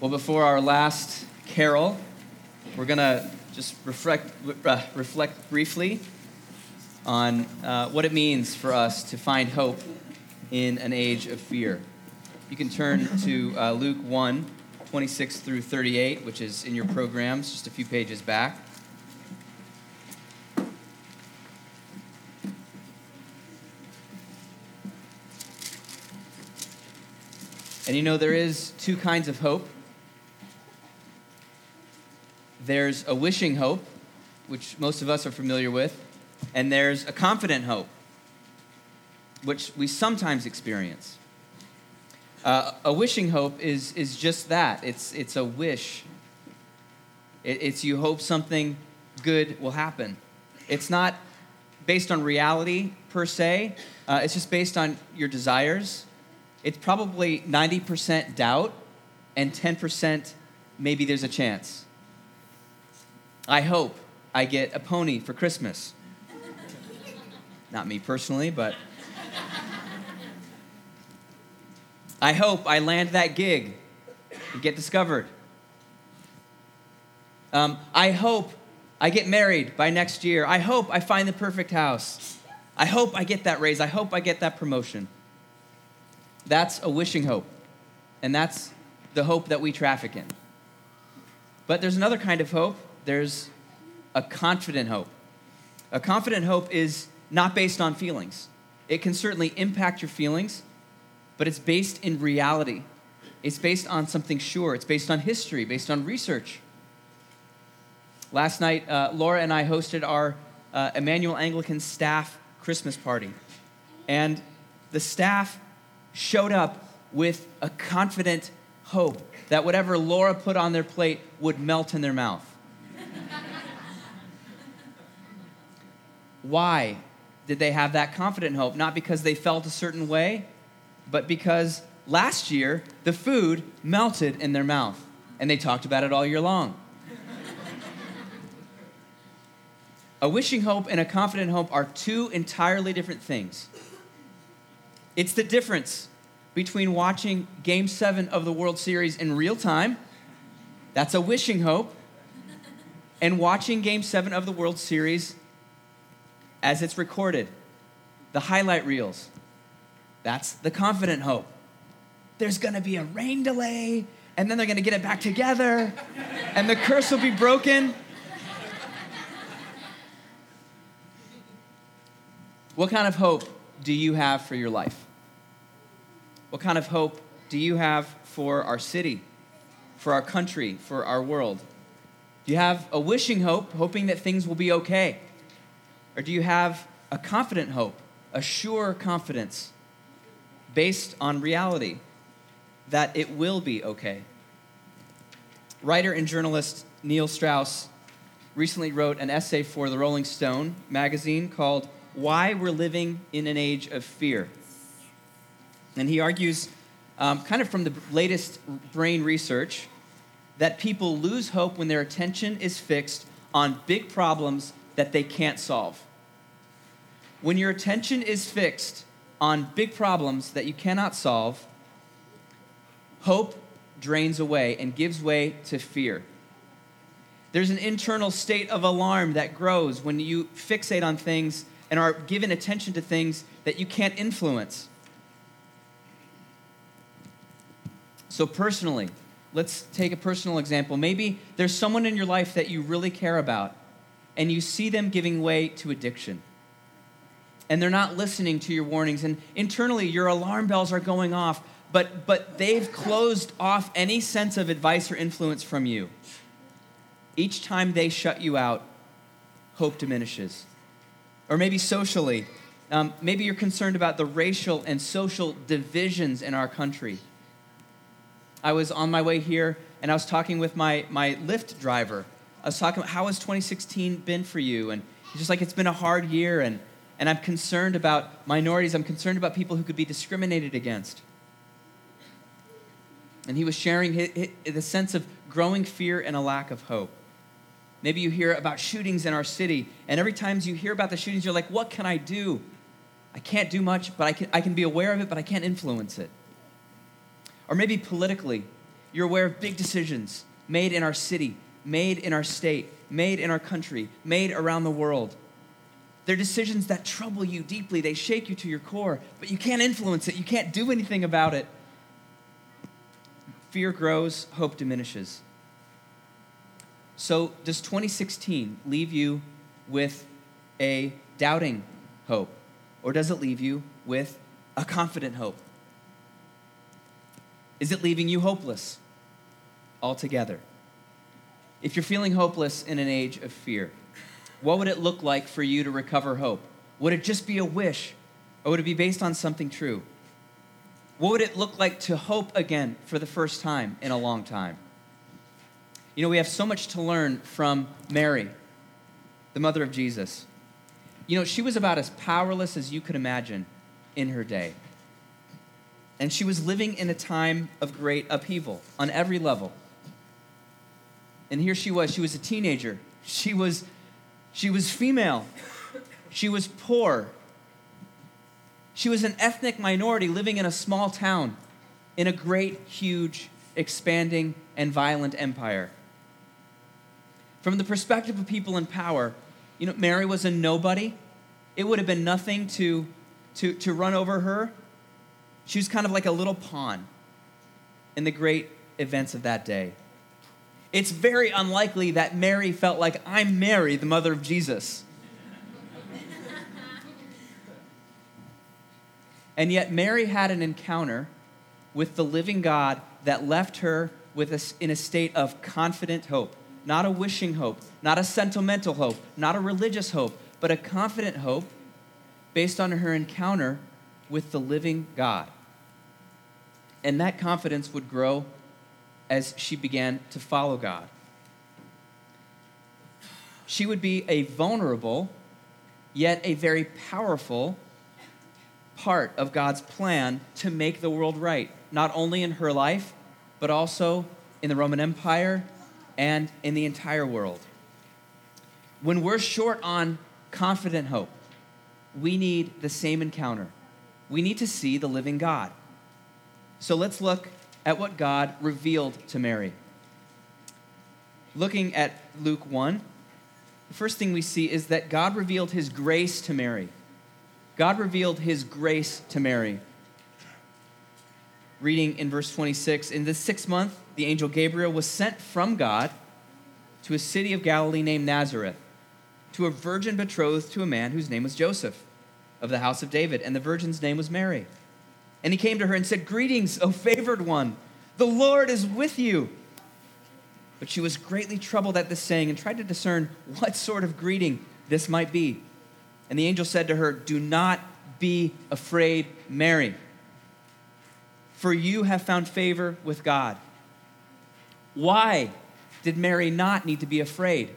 Well, before our last carol, we're going to just reflect, uh, reflect briefly on uh, what it means for us to find hope in an age of fear. You can turn to uh, Luke 1 26 through 38, which is in your programs, just a few pages back. And you know, there is two kinds of hope. There's a wishing hope, which most of us are familiar with, and there's a confident hope, which we sometimes experience. Uh, a wishing hope is, is just that it's, it's a wish, it, it's you hope something good will happen. It's not based on reality per se, uh, it's just based on your desires it's probably 90% doubt and 10% maybe there's a chance. I hope I get a pony for Christmas. Not me personally, but I hope I land that gig and get discovered. Um, I hope I get married by next year. I hope I find the perfect house. I hope I get that raise. I hope I get that promotion. That's a wishing hope. And that's the hope that we traffic in. But there's another kind of hope. There's a confident hope. A confident hope is not based on feelings. It can certainly impact your feelings, but it's based in reality. It's based on something sure. It's based on history, based on research. Last night, uh, Laura and I hosted our uh, Immanuel Anglican staff Christmas party. And the staff showed up with a confident hope that whatever Laura put on their plate would melt in their mouth. Why did they have that confident hope? Not because they felt a certain way, but because last year the food melted in their mouth and they talked about it all year long. a wishing hope and a confident hope are two entirely different things. It's the difference between watching Game 7 of the World Series in real time, that's a wishing hope, and watching Game 7 of the World Series as it's recorded, the highlight reels. That's the confident hope. There's gonna be a rain delay, and then they're gonna get it back together, and the curse will be broken. What kind of hope do you have for your life? What kind of hope do you have for our city, for our country, for our world? Do you have a wishing hope, hoping that things will be okay? Or do you have a confident hope, a sure confidence based on reality that it will be okay? Writer and journalist Neil Strauss recently wrote an essay for the Rolling Stone magazine called Why We're Living in an Age of Fear. And he argues, um, kind of from the latest brain research, that people lose hope when their attention is fixed on big problems that they can't solve. When your attention is fixed on big problems that you cannot solve, hope drains away and gives way to fear. There's an internal state of alarm that grows when you fixate on things and are given attention to things that you can't influence. So, personally, let's take a personal example. Maybe there's someone in your life that you really care about, and you see them giving way to addiction. And they're not listening to your warnings, and internally, your alarm bells are going off, but, but they've closed off any sense of advice or influence from you. Each time they shut you out, hope diminishes. Or maybe socially, um, maybe you're concerned about the racial and social divisions in our country. I was on my way here and I was talking with my, my Lyft driver. I was talking about how has 2016 been for you? And he's just like, it's been a hard year and, and I'm concerned about minorities. I'm concerned about people who could be discriminated against. And he was sharing his, his, the sense of growing fear and a lack of hope. Maybe you hear about shootings in our city, and every time you hear about the shootings, you're like, what can I do? I can't do much, but I can, I can be aware of it, but I can't influence it. Or maybe politically, You're aware of big decisions made in our city, made in our state, made in our country, made around the world. They're decisions that trouble you deeply. They shake you to your core, but you can't influence it. You can't do anything about it. Fear grows, hope diminishes. So, does 2016 leave you with a doubting hope? Or does it leave you with a confident hope? Is it leaving you hopeless altogether? If you're feeling hopeless in an age of fear, what would it look like for you to recover hope? Would it just be a wish, or would it be based on something true? What would it look like to hope again for the first time in a long time? You know, we have so much to learn from Mary, the mother of Jesus. You know, she was about as powerless as you could imagine in her day. And she was living in a time of great upheaval on every level. And here she was, she was a teenager. She was she was female. She was poor. She was an ethnic minority living in a small town in a great, huge, expanding, and violent empire. From the perspective of people in power, you know, Mary was a nobody. It would have been nothing to, to, to run over her. She was kind of like a little pawn in the great events of that day it's very unlikely that Mary felt like, I'm Mary, the mother of Jesus. and yet, Mary had an encounter with the living God that left her with a, in a state of confident hope. Not a wishing hope, not a sentimental hope, not a religious hope, but a confident hope based on her encounter with the living God. And that confidence would grow as she began to follow God. She would be a vulnerable, yet a very powerful part of God's plan to make the world right, not only in her life, but also in the Roman Empire and in the entire world. When we're short on confident hope, we need the same encounter. We need to see the living God. So let's look at what God revealed to Mary. Looking at Luke 1, the first thing we see is that God revealed his grace to Mary. God revealed his grace to Mary. Reading in verse 26 In the sixth month, the angel Gabriel was sent from God to a city of Galilee named Nazareth, to a virgin betrothed to a man whose name was Joseph, of the house of David, and the virgin's name was Mary. And he came to her and said, Greetings, O favored one, the Lord is with you. But she was greatly troubled at this saying and tried to discern what sort of greeting this might be. And the angel said to her, Do not be afraid, Mary, for you have found favor with God. Why did Mary not need to be afraid?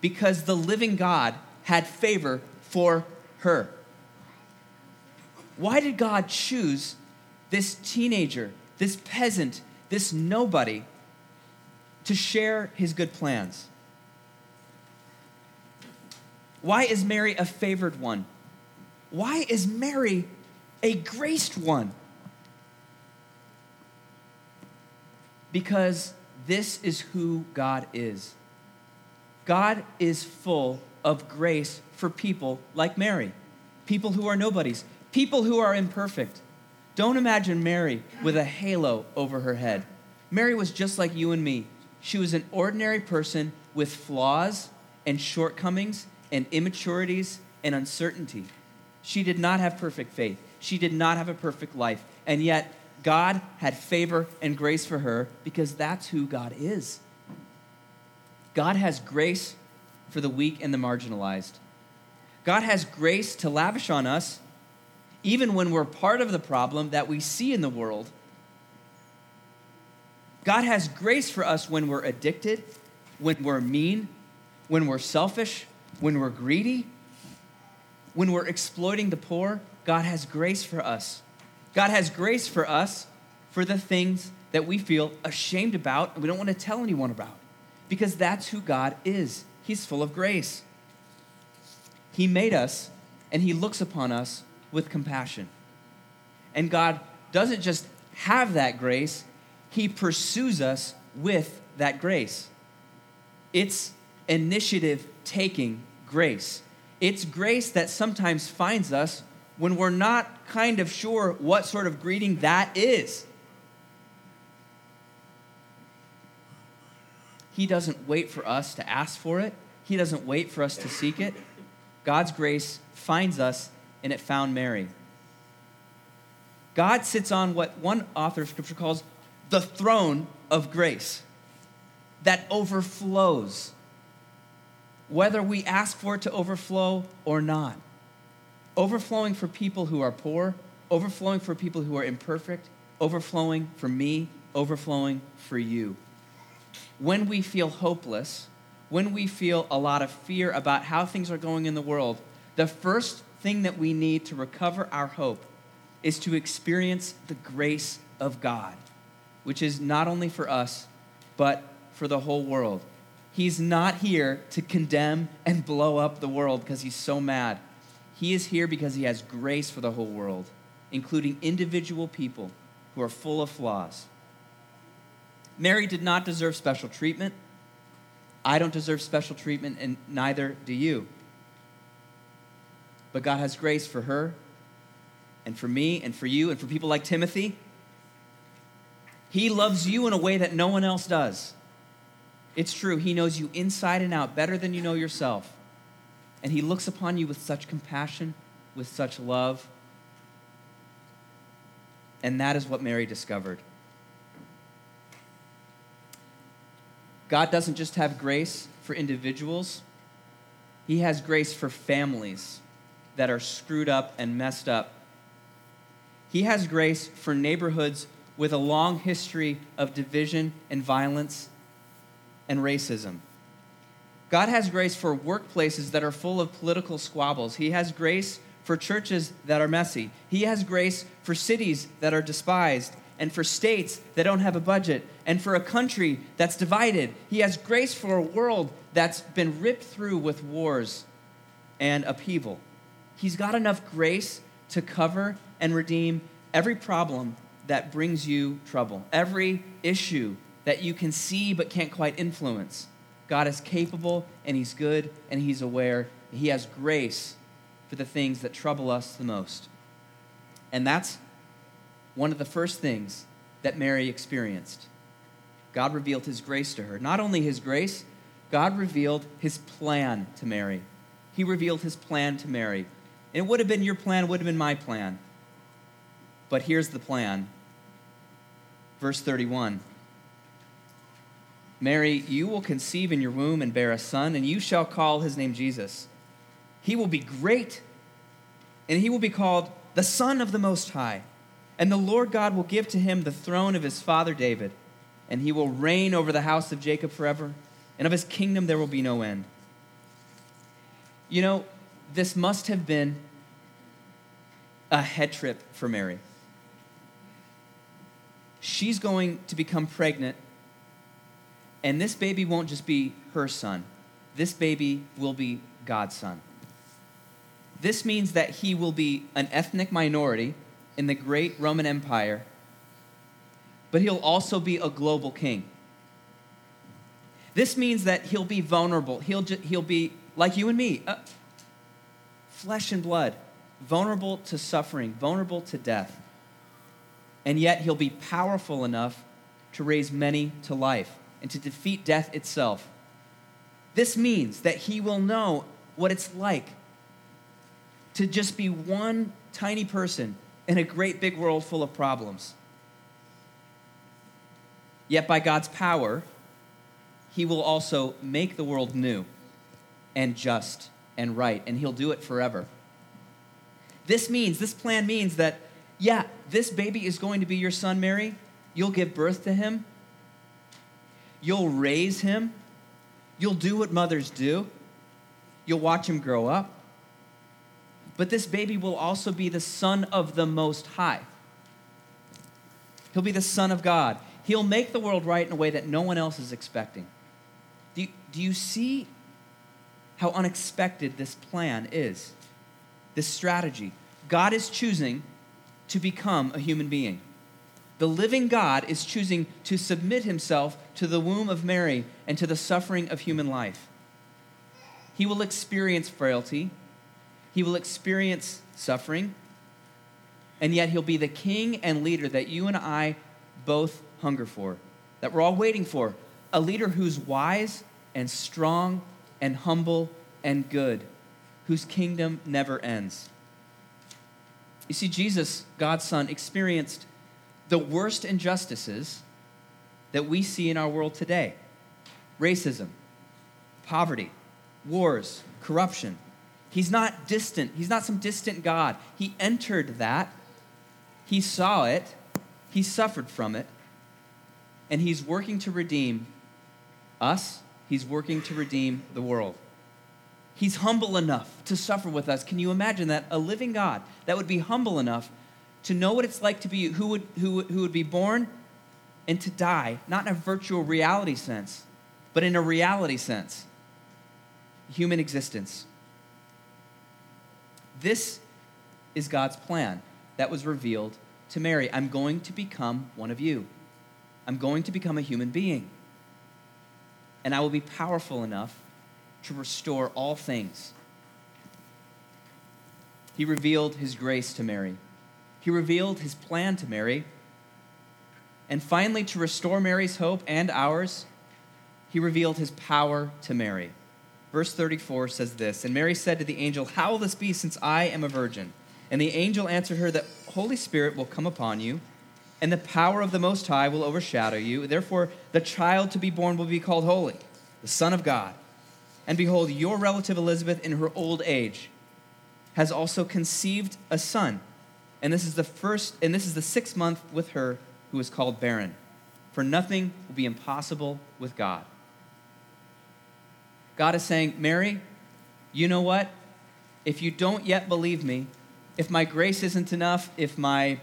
Because the living God had favor for her. Why did God choose this teenager, this peasant, this nobody to share his good plans? Why is Mary a favored one? Why is Mary a graced one? Because this is who God is. God is full of grace for people like Mary, people who are nobodies, people who are imperfect. Don't imagine Mary with a halo over her head. Mary was just like you and me. She was an ordinary person with flaws and shortcomings and immaturities and uncertainty. She did not have perfect faith. She did not have a perfect life. And yet, God had favor and grace for her because that's who God is. God has grace for the weak and the marginalized. God has grace to lavish on us even when we're part of the problem that we see in the world. God has grace for us when we're addicted, when we're mean, when we're selfish, when we're greedy, when we're exploiting the poor. God has grace for us. God has grace for us for the things that we feel ashamed about and we don't want to tell anyone about because that's who God is. He's full of grace. He made us and He looks upon us with compassion. And God doesn't just have that grace, He pursues us with that grace. It's initiative taking grace. It's grace that sometimes finds us when we're not kind of sure what sort of greeting that is. He doesn't wait for us to ask for it, He doesn't wait for us to seek it. God's grace finds us, and it found Mary. God sits on what one author of Scripture calls the throne of grace that overflows, whether we ask for it to overflow or not. Overflowing for people who are poor, overflowing for people who are imperfect, overflowing for me, overflowing for you. When we feel hopeless, when we feel a lot of fear about how things are going in the world, the first thing that we need to recover our hope is to experience the grace of God, which is not only for us, but for the whole world. He's not here to condemn and blow up the world because he's so mad. He is here because he has grace for the whole world, including individual people who are full of flaws. Mary did not deserve special treatment. I don't deserve special treatment, and neither do you. But God has grace for her and for me and for you and for people like Timothy. He loves you in a way that no one else does. It's true, He knows you inside and out better than you know yourself. And He looks upon you with such compassion, with such love. And that is what Mary discovered. God doesn't just have grace for individuals, He has grace for families that are screwed up and messed up. He has grace for neighborhoods with a long history of division and violence and racism. God has grace for workplaces that are full of political squabbles. He has grace for churches that are messy. He has grace for cities that are despised and for states that don't have a budget and for a country that's divided. He has grace for a world that's been ripped through with wars and upheaval. He's got enough grace to cover and redeem every problem that brings you trouble, every issue that you can see but can't quite influence. God is capable and He's good and He's aware. He has grace for the things that trouble us the most. And that's one of the first things that Mary experienced. God revealed His grace to her. Not only His grace, God revealed His plan to Mary. He revealed His plan to Mary. It would have been your plan, it would have been my plan. But here's the plan. Verse 31. Mary, you will conceive in your womb and bear a son, and you shall call his name Jesus. He will be great, and he will be called the Son of the Most High. And the Lord God will give to him the throne of his father David, and he will reign over the house of Jacob forever, and of his kingdom there will be no end. You know, this must have been a head trip for Mary. She's going to become pregnant and this baby won't just be her son, this baby will be God's son. This means that he will be an ethnic minority in the great Roman Empire, but he'll also be a global king. This means that he'll be vulnerable. He'll, ju- he'll be like you and me, uh, flesh and blood, vulnerable to suffering, vulnerable to death. And yet he'll be powerful enough to raise many to life and to defeat death itself. This means that he will know what it's like to just be one tiny person in a great big world full of problems. Yet, by God's power, he will also make the world new and just and right, and he'll do it forever. This means, this plan means that, yeah, this baby is going to be your son, Mary. You'll give birth to him, You'll raise him. You'll do what mothers do. You'll watch him grow up. But this baby will also be the Son of the Most High. He'll be the Son of God. He'll make the world right in a way that no one else is expecting. Do you, do you see how unexpected this plan is? This strategy. God is choosing to become a human being. the living God is choosing to submit himself to the womb of Mary and to the suffering of human life. He will experience frailty, he will experience suffering, and yet he'll be the king and leader that you and I both hunger for, that we're all waiting for. A leader who's wise and strong and humble and good, whose kingdom never ends. You see, Jesus, God's Son, experienced the worst injustices that we see in our world today racism, poverty, wars, corruption. He's not distant. He's not some distant God. He entered that. He saw it. He suffered from it. And he's working to redeem us. He's working to redeem the world. He's humble enough to suffer with us. Can you imagine that? A living God that would be humble enough to know what it's like to be who would, who, who would be born and to die, not in a virtual reality sense, but in a reality sense human existence. This is God's plan that was revealed to Mary. I'm going to become one of you. I'm going to become a human being. And I will be powerful enough to restore all things. He revealed his grace to Mary. He revealed his plan to Mary. And finally, to restore Mary's hope and ours, he revealed his power to Mary. Verse 34 says this And Mary said to the angel, How will this be since I am a virgin? And the angel answered her, that Holy Spirit will come upon you, and the power of the Most High will overshadow you. Therefore, the child to be born will be called Holy, the Son of God. And behold, your relative Elizabeth, in her old age, has also conceived a son. And this is the first, and this is the sixth month with her who is called barren. For nothing will be impossible with God. God is saying, Mary, you know what? If you don't yet believe me, if my grace isn't enough, if my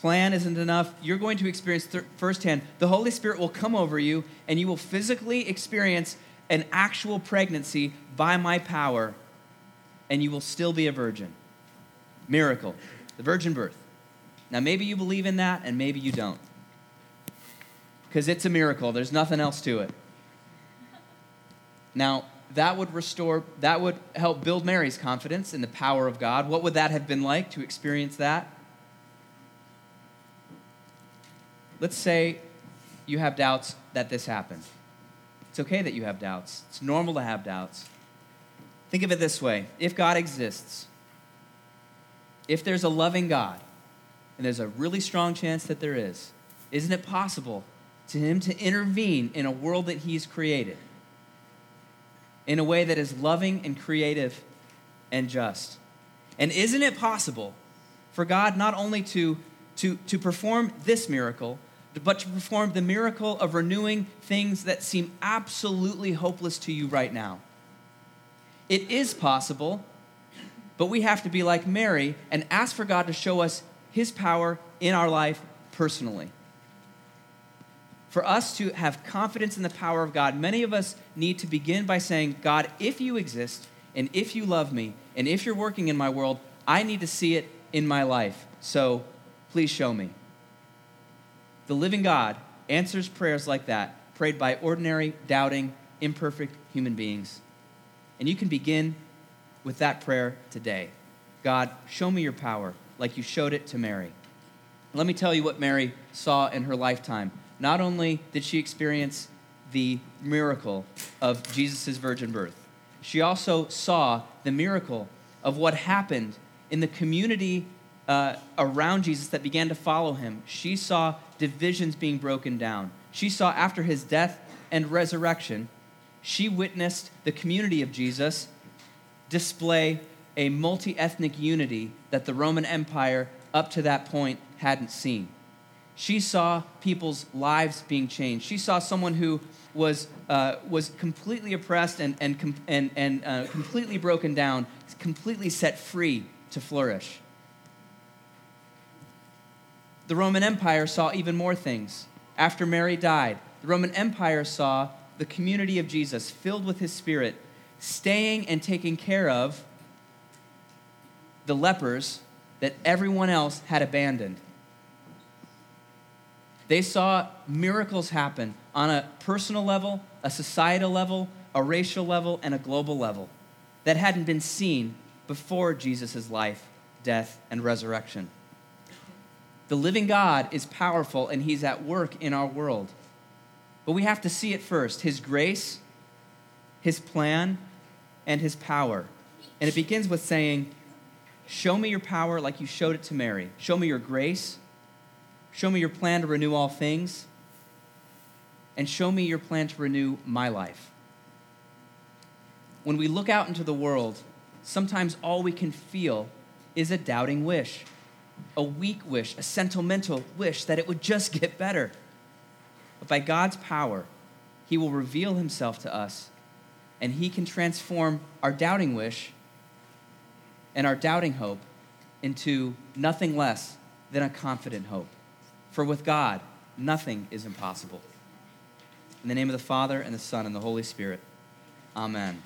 plan isn't enough, you're going to experience th- firsthand. The Holy Spirit will come over you, and you will physically experience an actual pregnancy by my power, and you will still be a virgin. Miracle, the virgin birth. Now, maybe you believe in that, and maybe you don't. Because it's a miracle, there's nothing else to it. Now, that would restore, that would help build Mary's confidence in the power of God. What would that have been like to experience that? Let's say you have doubts that this happened. It's okay that you have doubts, it's normal to have doubts. Think of it this way if God exists, if there's a loving God, and there's a really strong chance that there is, isn't it possible to Him to intervene in a world that He's created? in a way that is loving and creative and just. And isn't it possible for God not only to, to, to perform this miracle, but to perform the miracle of renewing things that seem absolutely hopeless to you right now? It is possible, but we have to be like Mary and ask for God to show us his power in our life personally for us to have confidence in the power of God, many of us need to begin by saying, God, if you exist, and if you love me, and if you're working in my world, I need to see it in my life. So please show me. The living God answers prayers like that, prayed by ordinary, doubting, imperfect human beings. And you can begin with that prayer today God, show me your power like you showed it to Mary. Let me tell you what Mary saw in her lifetime not only did she experience the miracle of Jesus' virgin birth, she also saw the miracle of what happened in the community uh, around Jesus that began to follow him. She saw divisions being broken down. She saw after his death and resurrection, she witnessed the community of Jesus display a multi ethnic unity that the Roman Empire up to that point hadn't seen. She saw people's lives being changed. She saw someone who was, uh, was completely oppressed and, and, and, and uh, completely broken down, completely set free to flourish. The Roman Empire saw even more things. After Mary died, the Roman Empire saw the community of Jesus filled with his spirit, staying and taking care of the lepers that everyone else had abandoned. They saw miracles happen on a personal level, a societal level, a racial level, and a global level that hadn't been seen before Jesus' life, death, and resurrection. The living God is powerful and he's at work in our world. But we have to see it first his grace, his plan, and his power. And it begins with saying, Show me your power like you showed it to Mary. Show me your grace. Show me your plan to renew all things. And show me your plan to renew my life. When we look out into the world, sometimes all we can feel is a doubting wish, a weak wish, a sentimental wish that it would just get better. But by God's power, He will reveal Himself to us, and He can transform our doubting wish and our doubting hope into nothing less than a confident hope. For with God, nothing is impossible. In the name of the Father, and the Son, and the Holy Spirit, amen.